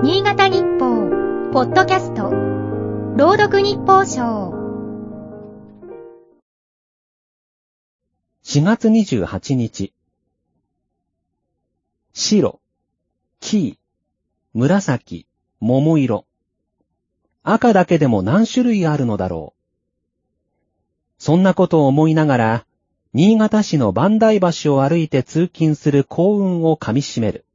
新潟日報、ポッドキャスト、朗読日報賞。4月28日。白、黄、紫、桃色。赤だけでも何種類あるのだろう。そんなことを思いながら、新潟市の万代橋を歩いて通勤する幸運をかみしめる。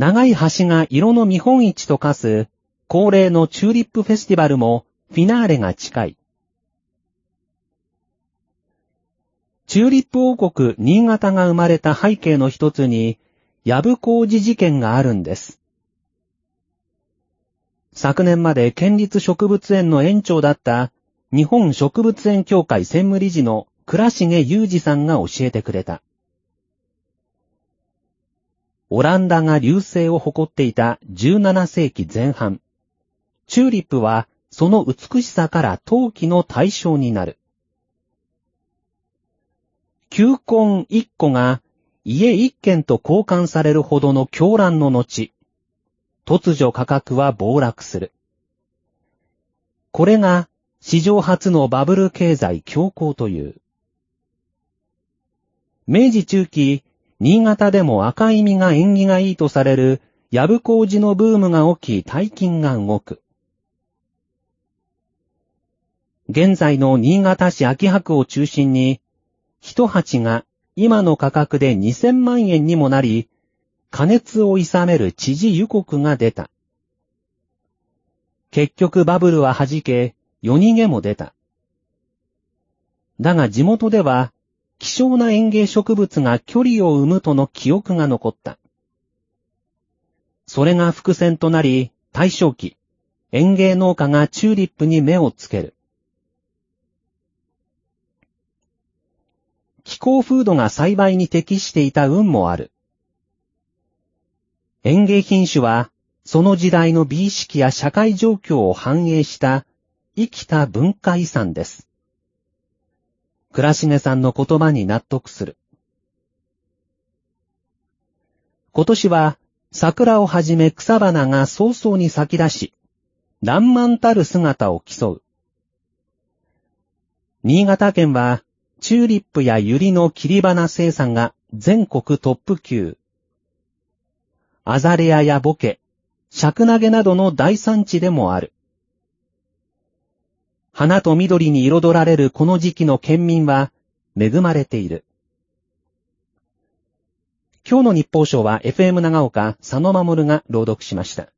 長い橋が色の見本市と化す恒例のチューリップフェスティバルもフィナーレが近い。チューリップ王国新潟が生まれた背景の一つに、藪工事事件があるんです。昨年まで県立植物園の園長だった日本植物園協会専務理事の倉重裕二さんが教えてくれた。オランダが流星を誇っていた17世紀前半、チューリップはその美しさから陶器の対象になる。球根一個が家一軒と交換されるほどの狂乱の後、突如価格は暴落する。これが史上初のバブル経済強行という。明治中期、新潟でも赤い実が縁起がいいとされる藪工事のブームが起き大金が動く。現在の新潟市秋葉区を中心に、一鉢が今の価格で2000万円にもなり、加熱を諌める知事予告が出た。結局バブルは弾け、夜逃げも出た。だが地元では、希少な園芸植物が距離を生むとの記憶が残った。それが伏線となり、大正期、園芸農家がチューリップに目をつける。気候風土が栽培に適していた運もある。園芸品種は、その時代の美意識や社会状況を反映した生きた文化遺産です。倉重さんの言葉に納得する。今年は桜をはじめ草花が早々に咲き出し、爛漫たる姿を競う。新潟県はチューリップやユリの切り花生産が全国トップ級。アザレアやボケ、シャクナゲなどの大産地でもある。花と緑に彩られるこの時期の県民は恵まれている。今日の日報賞は FM 長岡佐野守が朗読しました。